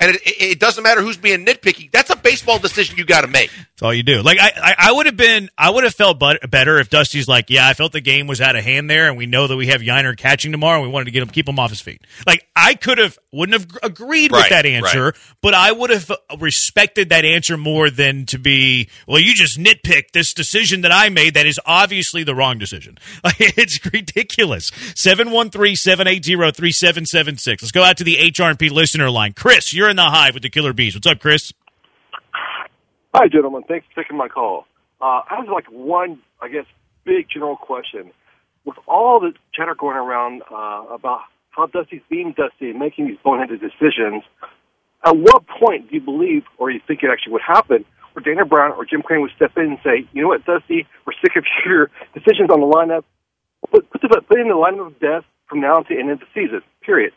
And it, it, doesn't matter who's being nitpicky. That's a baseball decision you got to make. That's all you do. Like I, I, I would have been, I would have felt but, better if Dusty's like, yeah, I felt the game was out of hand there, and we know that we have Yainer catching tomorrow, and we wanted to get him, keep him off his feet. Like I could have, wouldn't have agreed with that answer, right. but I would have respected that answer more than to be, well, you just nitpick this decision that I made that is obviously the wrong decision. Like, it's ridiculous. 713-780-3776. Let's go out to the HRP listener line. Chris, you're in the hive with the Killer Bees. What's up, Chris? Hi, gentlemen. Thanks for taking my call. Uh, I have like one, I guess, big general question. With all the chatter going around uh, about how Dusty's being Dusty and making these boneheaded decisions, at what point do you believe, or you think it actually would happen, where Dana Brown or Jim Crane would step in and say, "You know what, Dusty, we're sick of your decisions on the lineup. Put put, the, put in the lineup of death from now to the end of the season. Period.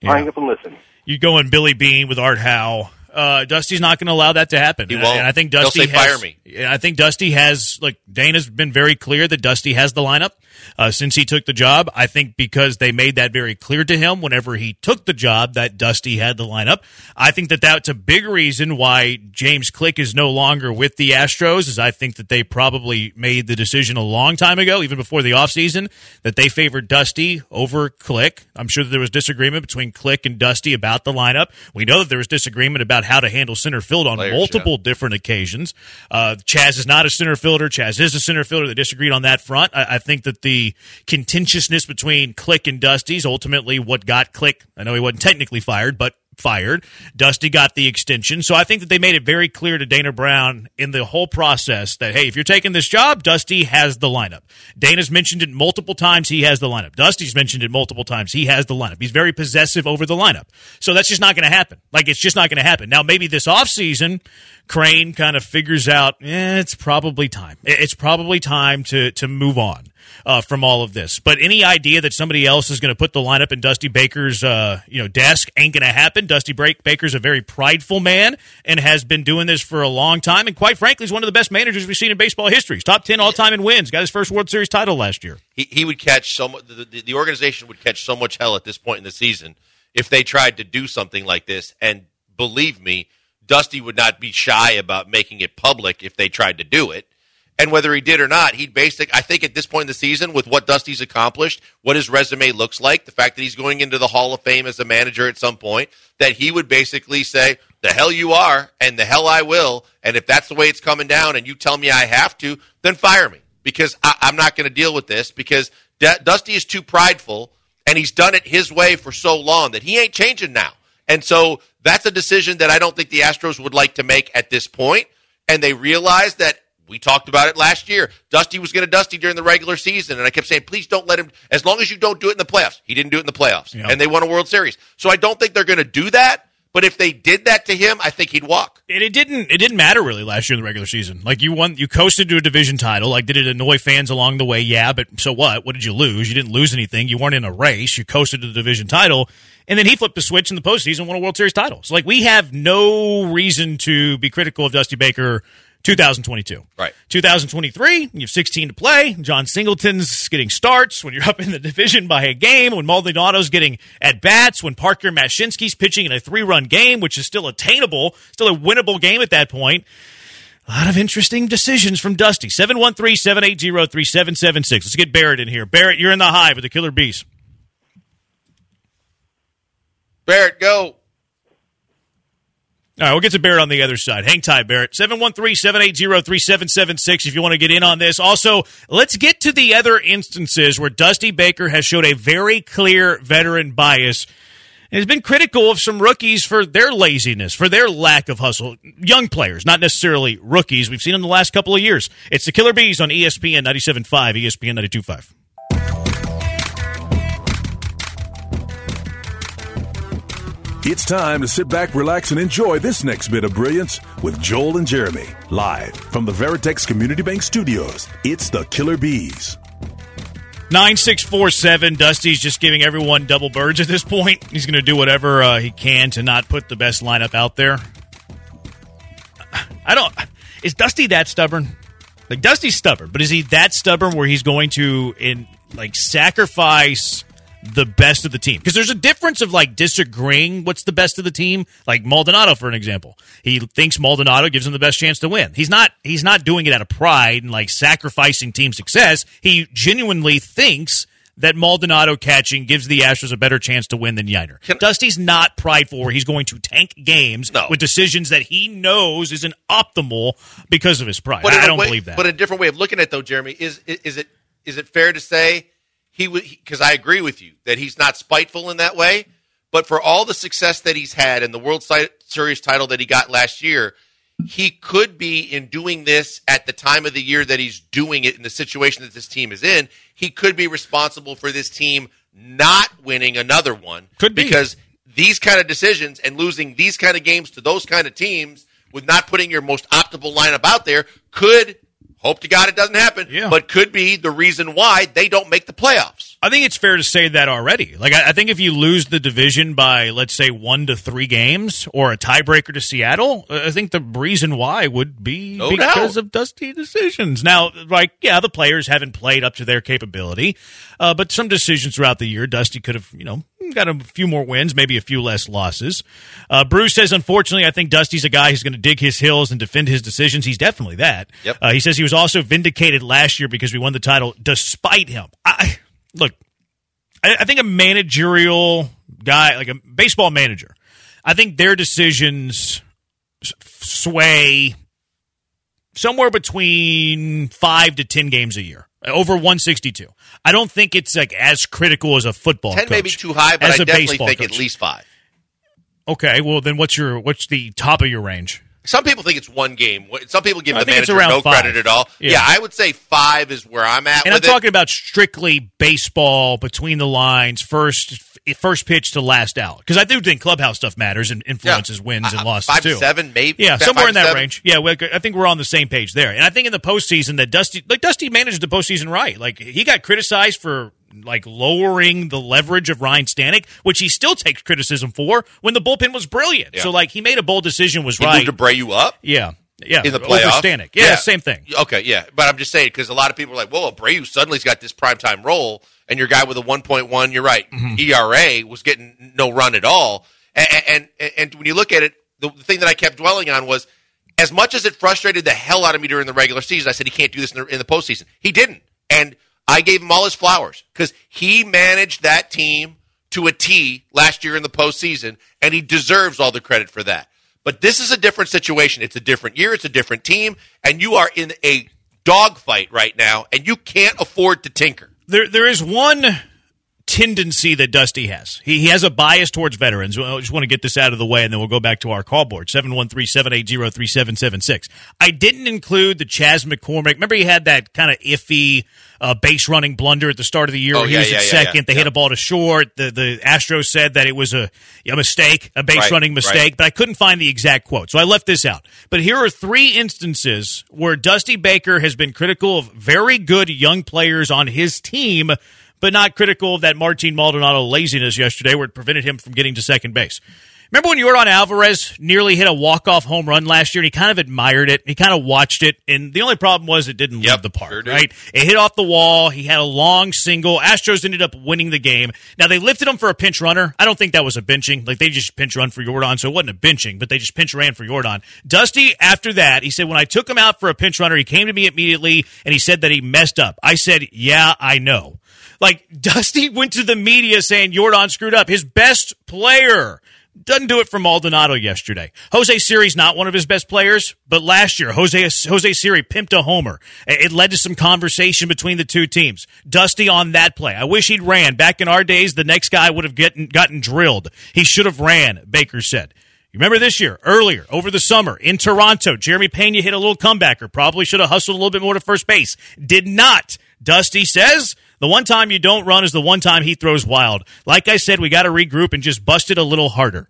Yeah. Hang up and listen." You going Billy Beane with Art Howe. Uh, Dusty's not going to allow that to happen. He won't. And I think Dusty say, has, "Fire me." I think Dusty has like Dana's been very clear that Dusty has the lineup uh, since he took the job. I think because they made that very clear to him whenever he took the job that Dusty had the lineup. I think that that's a big reason why James Click is no longer with the Astros. Is I think that they probably made the decision a long time ago, even before the offseason, that they favored Dusty over Click. I'm sure that there was disagreement between Click and Dusty about the lineup. We know that there was disagreement about how to handle center field on Players, multiple different occasions. Uh, Chas is not a center fielder. Chas is a center fielder. They disagreed on that front. I, I think that the contentiousness between Click and Dusty's ultimately what got Click. I know he wasn't technically fired, but fired. Dusty got the extension. So I think that they made it very clear to Dana Brown in the whole process that, hey, if you're taking this job, Dusty has the lineup. Dana's mentioned it multiple times. He has the lineup. Dusty's mentioned it multiple times. He has the lineup. He's very possessive over the lineup. So that's just not going to happen. Like, it's just not going to happen. Now, maybe this offseason, Crane kind of figures out, eh, it's probably time. It's probably time to, to move on uh, from all of this. But any idea that somebody else is going to put the lineup in Dusty Baker's uh, you know desk ain't going to happen. Dusty Baker's a very prideful man and has been doing this for a long time. And quite frankly, he's one of the best managers we've seen in baseball history. He's top ten all time in wins. Got his first World Series title last year. He, he would catch so much. The, the, the organization would catch so much hell at this point in the season if they tried to do something like this. And believe me, Dusty would not be shy about making it public if they tried to do it. And whether he did or not, he'd basic. I think at this point in the season, with what Dusty's accomplished, what his resume looks like, the fact that he's going into the Hall of Fame as a manager at some point, that he would basically say, "The hell you are, and the hell I will." And if that's the way it's coming down, and you tell me I have to, then fire me because I, am not going to deal with this because D- Dusty is too prideful, and he's done it his way for so long that he ain't changing now. And so that's a decision that I don't think the Astros would like to make at this point. And they realize that we talked about it last year. Dusty was going to Dusty during the regular season, and I kept saying, please don't let him, as long as you don't do it in the playoffs. He didn't do it in the playoffs, Yeah. and they won a World Series. So I don't think they're going to do that. But if they did that to him, I think he'd walk. And it didn't it didn't matter really last year in the regular season. Like you won you coasted to a division title. Like did it annoy fans along the way? Yeah, but so what? What did you lose? You didn't lose anything. You weren't in a race. You coasted to the division title. And then he flipped the switch in the postseason won a World Series title. So like we have no reason to be critical of Dusty Baker 2022. Right. 2023, you have 16 to play. Jon Singleton's getting starts when you're up in the division by a game, when Maldonado's getting at bats, when Parker Mushinski's pitching in a three run game, which is still attainable, still a winnable game at that point. A lot of interesting decisions from Dusty. 713 780 3776. Let's get Barrett in here. Barrett, you're in the hive with the Killer Bees. Barrett, go. All right, we'll get to Barrett on the other side. Hang tight, Barrett. 713-780-3776 if you want to get in on this. Also, let's get to the other instances where Dusty Baker has showed a very clear veteran bias and has been critical of some rookies for their laziness, for their lack of hustle. Young players, not necessarily rookies. We've seen in the last couple of years. It's the Killer Bees on ESPN 97.5, ESPN 92.5. It's time to sit back, relax, and enjoy this next bit of brilliance with Joel and Jeremy. Live from the Veritex Community Bank Studios, it's the Killer Bees. 9647 Dusty's just giving everyone double birds at this point. He's going to do whatever uh, he can to not put the best lineup out there. I don't. Is Dusty that stubborn? Like Dusty's stubborn, but is he that stubborn where he's going to in like sacrifice the best of the team? Because there's a difference of like disagreeing what's the best of the team. Like Maldonado, for an example, he thinks Maldonado gives him the best chance to win. He's not. He's not doing it out of pride and like sacrificing team success. He genuinely thinks that Maldonado catching gives the Astros a better chance to win than Yainer. Dusty's not prideful where he's going to tank games No. with decisions that he knows isn't optimal because of his pride. But I don't way- believe that. But a different way of looking at it, though, Jeremy, is is it is it fair to say he would? Because I agree with you that he's not spiteful in that way. But for all the success that he's had and the World Series title that he got last year, he could be in doing this at the time of the year that he's doing it in the situation that this team is in. He could be responsible for this team not winning another one. Could be. because these kind of decisions and losing these kind of games to those kind of teams with not putting your most optimal lineup out there could hope to God it doesn't happen, Yeah. but could be the reason why they don't make the playoffs. I think it's fair to say that already. Like, I, I think if you lose the division by, let's say, one to three games or a tiebreaker to Seattle, uh, I think the reason why would be No because doubt. of dusty decisions. Now, like, yeah, the players haven't played up to their capability, uh, but some decisions throughout the year, Dusty could have, you know, got a few more wins, maybe a few less losses. Uh, Bruce says, unfortunately, I think Dusty's a guy who's going to dig his heels and defend his decisions. He's definitely that. Yep. Uh, he says he was also vindicated last year because we won the title despite him. I look. I, I think a managerial guy, like a baseball manager, I think their decisions sway somewhere between five to ten games a year, over 162. I don't think it's like as critical as a football. Ten may be too high, but I definitely think coach. at least five. Okay, well then, what's your what's the top of your range? Some people think it's one game. Some people give I the manager no five. credit at all. Yeah. Yeah. I would say five is where I'm at And I'm it. talking about strictly baseball between the lines, first first pitch to last out. Because I do think clubhouse stuff matters and influences wins and Uh, losses five too. seven, maybe. Yeah, somewhere in that seven. range. Yeah, I think we're on the same page there. And I think in the postseason that Dusty, like Dusty, managed the postseason right. Like he got criticized for like lowering the leverage of Ryne Stanek, which he still takes criticism for when the bullpen was brilliant. Yeah. So like he made a bold decision, was He right. moved Abreu up yeah, yeah, in the over playoffs. Stanek. Yeah, same thing. Okay, yeah, but I'm just saying because a lot of people are like, "Well, Abreu suddenly's got this primetime role," and your guy with a 1.1, you're right, Mm-hmm. ERA was getting no run at all. And, and and and when you look at it, the, the thing that I kept dwelling on was, as much as it frustrated the hell out of me during the regular season, I said he can't do this in the, in the postseason. He didn't, and I gave him all his flowers because he managed that team to a T last year in the postseason, and he deserves all the credit for that. But this is a different situation. It's a different year. It's a different team, and you are in a dogfight right now, and you can't afford to tinker. There, there is one tendency that Dusty has. He, he has a bias towards veterans. I just want to get this out of the way, and then we'll go back to our call board, 713-780-3776. I didn't include the Chas McCormick. Remember he had that kind of iffy uh, base running blunder at the start of the year Oh, where he yeah, was yeah, at yeah, second. they hit a ball to short. The, the Astros said that it was a, a mistake, a base Right, running mistake, right. but I couldn't find the exact quote. So I left this out. But here are three instances where Dusty Baker has been critical of very good young players on his team, but not critical of that Martin Maldonado laziness yesterday where it prevented him from getting to second base. Remember when Yordan Alvarez nearly hit a walk-off home run last year and he kind of admired it. He kind of watched it and the only problem was it didn't leave the park, sure right? It hit off the wall. He had a long single. Astros ended up winning the game. Now they lifted him for a pinch runner. I don't think that was a benching. Like they just pinch run for Yordan, so it wasn't a benching, but they just pinch ran for Yordan. Dusty, after that, he said when I took him out for a pinch runner, he came to me immediately and he said that he messed up. I said, "Yeah, I know." Like Dusty went to the media saying Yordan screwed up. His best player doesn't do it for Maldonado yesterday. Jose Siri's not one of his best players, but last year Jose Jose Siri pimped a homer. It led to some conversation between the two teams. Dusty on that play. I wish he'd ran. Back in our days, the next guy would have gotten gotten drilled. He should have ran. Baker said. You remember this year, earlier, over the summer in Toronto, Jeremy Pena hit a little comebacker. Probably should have hustled a little bit more to first base. Did not. Dusty says the one time you don't run is the one time he throws wild. Like I said, we got to regroup and just bust it a little harder.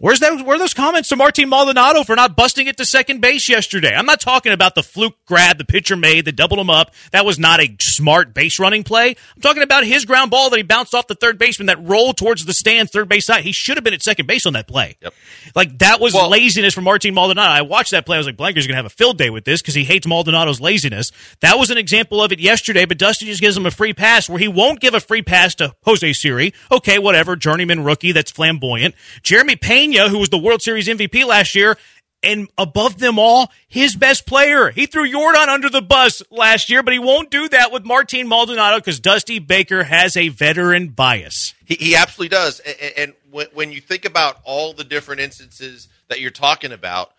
Where's that? Where are those comments to Martin Maldonado for not busting it to second base yesterday? I'm not talking about the fluke grab the pitcher made that doubled him up. That was not a smart base running play. I'm talking about his ground ball that he bounced off the third baseman that rolled towards the stand third base side. He should have been at second base on that play. Yep. Like that was Well- laziness from Martin Maldonado. I watched that play. I was like, Blanker's going to have a field day with this because he hates Maldonado's laziness. That was an example of it yesterday, but Dusty just gives him a free pass where he won't give a free pass to Jose Siri. Okay, whatever. Journeyman rookie that's flamboyant. Jeremy Pena, who was the World Series MVP last year, and above them all, his best player. He threw Yordan under the bus last year, but he won't do that with Martin Maldonado because Dusty Baker has a veteran bias. He, he absolutely does. And, when, when you think about all the different instances that you're talking about,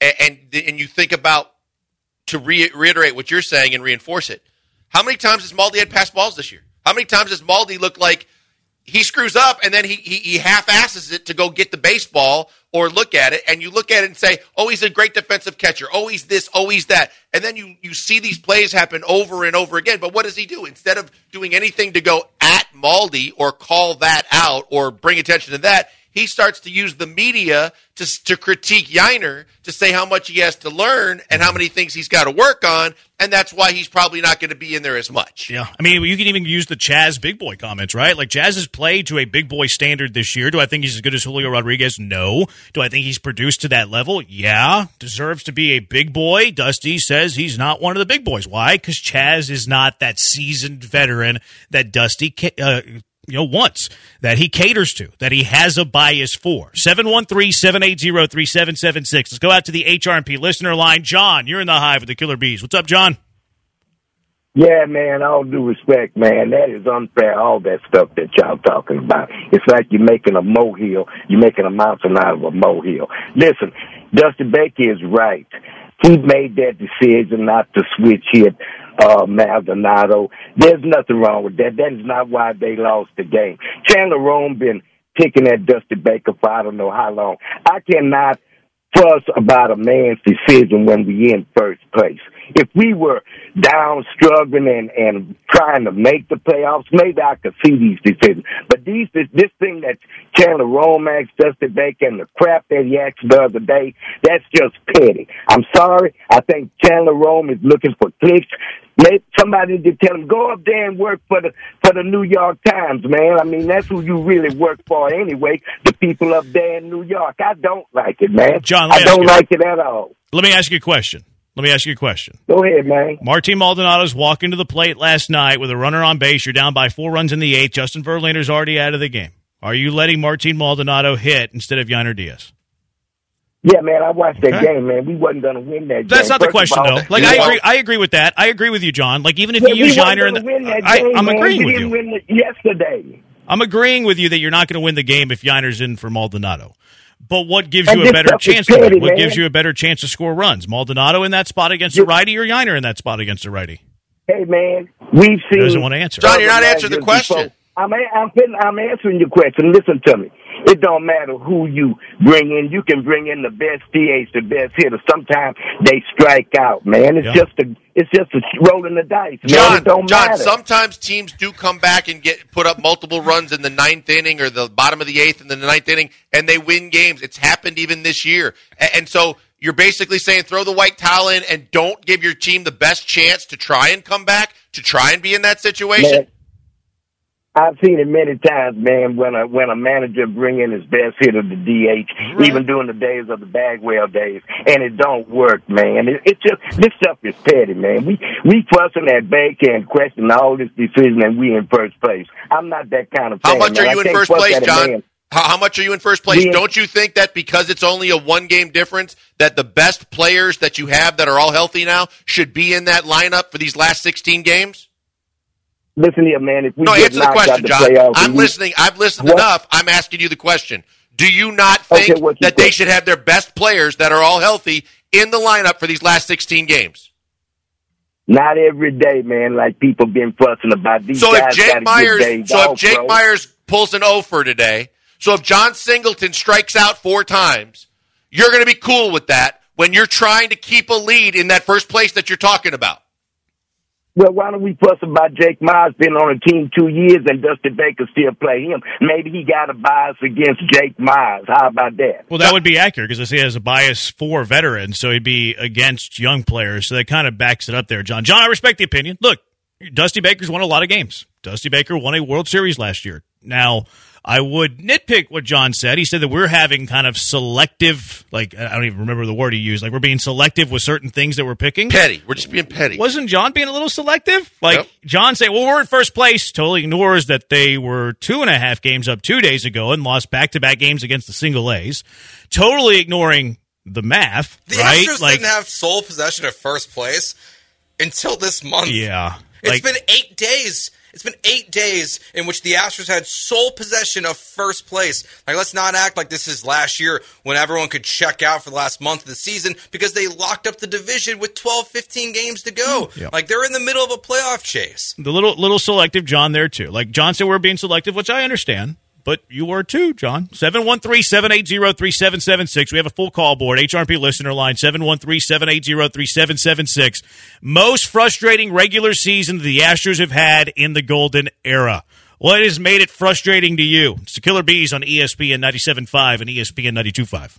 and and you think about to re- reiterate what you're saying and reinforce it, how many times has Maldi had passed balls this year? How many times has Maldi looked like he screws up and then he, he, he half asses it to go get the baseball or look at it and you look at it and say, oh, he's a great defensive catcher. Oh, he's this. Oh, he's that. And then you, you see these plays happen over and over again. But what does he do? Instead of doing anything to go at Maldi or call that out or bring attention to that, he starts to use the media to, to critique Yainer to say how much he has to learn and how many things he's got to work on. And that's why he's probably not going to be in there as much. Yeah. I mean, you can even use the Chas big boy comments, right? Like Chas has played to a big boy standard this year. Do I think he's as good as Julio Rodriguez? No. Do I think he's produced to that level? Yeah. Deserves to be a big boy. Dusty says he's not one of the big boys. Why? Because Chas is not that seasoned veteran that Dusty uh, you know, wants, that he caters to, that he has a bias for. 713-780-3776. Let's go out to the HRMP listener line. John, you're in the hive with the Killer Bees. What's up, John? Yeah, man, all due respect, man, that is unfair, all that stuff that y'all talking about. It's like you're making a molehill, you're making a mountain out of a molehill. Listen, Dusty Baker is right. He made that decision not to switch hit uh, Maldonado. There's nothing wrong with that. That is not why they lost the game. Chandler Rome been picking at Dusty Baker for I don't know how long. I cannot fuss about a man's decision when we in first place. If we were down, struggling, and, and trying to make the playoffs, maybe I could see these decisions. But these this, this thing that Chandler Romax, Dusty Baker, and the crap that he asked the other day, that's just petty. I'm sorry. I think Chandler Rome is looking for clicks. Maybe somebody did tell him go up there and work for the for the New York Times, man. I mean, that's who you really work for anyway. The people up there in New York. I don't like it, man. John, I don't you- like it at all. Let me ask you a question. Let me ask you a question. Go ahead, man. Martin Maldonado's walking to the plate last night with a runner on base. You're down by four runs in the eighth. Justin Verlander's already out of the game. Are you letting Martin Maldonado hit instead of Yainer Diaz? Yeah, man, I watched that Okay. game, man. We wasn't gonna win that game. That's not the First of question, all, though. Like I won- agree, I agree with that. I agree with you, John. Like even if Yeah, you use wasn't Yainer, in gonna the, win that I, game, I'm man. agreeing we with didn't you. Win it yesterday. I'm agreeing with you that you're not going to win the game if Yainer's in for Maldonado. But what gives And you a better stuff is chance to win? petty, What gives you a better chance to score runs? Maldonado in that spot against a righty or Yainer in that spot against a righty? Hey, man, we've seen. doesn't want to answer. John, you're not answering the question. before. I'm, a- I'm, I'm answering your question. Listen to me. It don't matter who you bring in. You can bring in the best DH, the best hitter. Sometimes they strike out, man. It's Yeah. just a, it's just a rolling the dice, man. John, it don't John, matter. sometimes teams do come back and get put up multiple runs in the ninth inning or the bottom of the eighth and the ninth inning, and they win games. It's happened even this year. A- And so you're basically saying throw the white towel in and don't give your team the best chance to try and come back, to try and be in that situation. Man, I've seen it many times, man. When a when a manager bring in his best hitter, of the DH, even during the days of the Bagwell days, and it don't work, man. It, it just this stuff is petty, man. We we fussing at Baker and questioning all this decision, and we in first place. I'm not that kind of. How fan, much man. are I you in first place, John? man. How, how much are you in first place? Me- Don't you think that because it's only a one game difference, that the best players that you have that are all healthy now should be in that lineup for these last 16 games? Listen here, man. If we No, answer the question, the John. playoffs, I'm listening. I've listened What? enough. I'm asking you the question. Do you not think Okay, that they should have their best players that are all healthy in the lineup for these last 16 games? Not every day, man. Like people been fussing about these So if. Jake Meyers, so if Jake bro. Meyers pulls an O for today, so if Jon Singleton strikes out four times, you're going to be cool with that when you're trying to keep a lead in that first place that you're talking about. Well, why don't we fuss about Jake Meyers been on a team two years and Dusty Baker still play him? Maybe he got a bias against Jake Meyers. How about that? Well, that would be accurate because he has a bias for veterans, so he'd be against young players. So that kind of backs it up there, John. John, I respect the opinion. Look, Dusty Baker's won a lot of games. Dusty Baker won a World Series last year. Now, I would nitpick what John said. He said that we're having kind of selective, like I don't even remember the word he used. Like we're being selective with certain things that we're picking. Petty. We're just being petty. Wasn't John being a little selective? Like Yep. John saying, "Well, we're in first place." Totally ignores that they were two and a half games up two days ago and lost back-to-back games against the single A's. Totally ignoring the math, The right? Astros like, didn't have sole possession of first place until this month. yeah, It's like been eight days. It's been eight days in which the Astros had sole possession of first place. Like, let's not act like this is last year when everyone could check out for the last month of the season because they locked up the division with 12, 15 games to go. Mm, yeah. Like, they're in the middle of a playoff chase. the little little selective John there too. Like John said, we're being selective, which I understand. But you were too, John. 713-780-3776. We have a full call board. HRP listener line 713-780-3776. Most frustrating regular season the Astros have had in the golden era. What has made it frustrating to you? It's the Killer Bees on ESPN 97.5 and ESPN 92.5.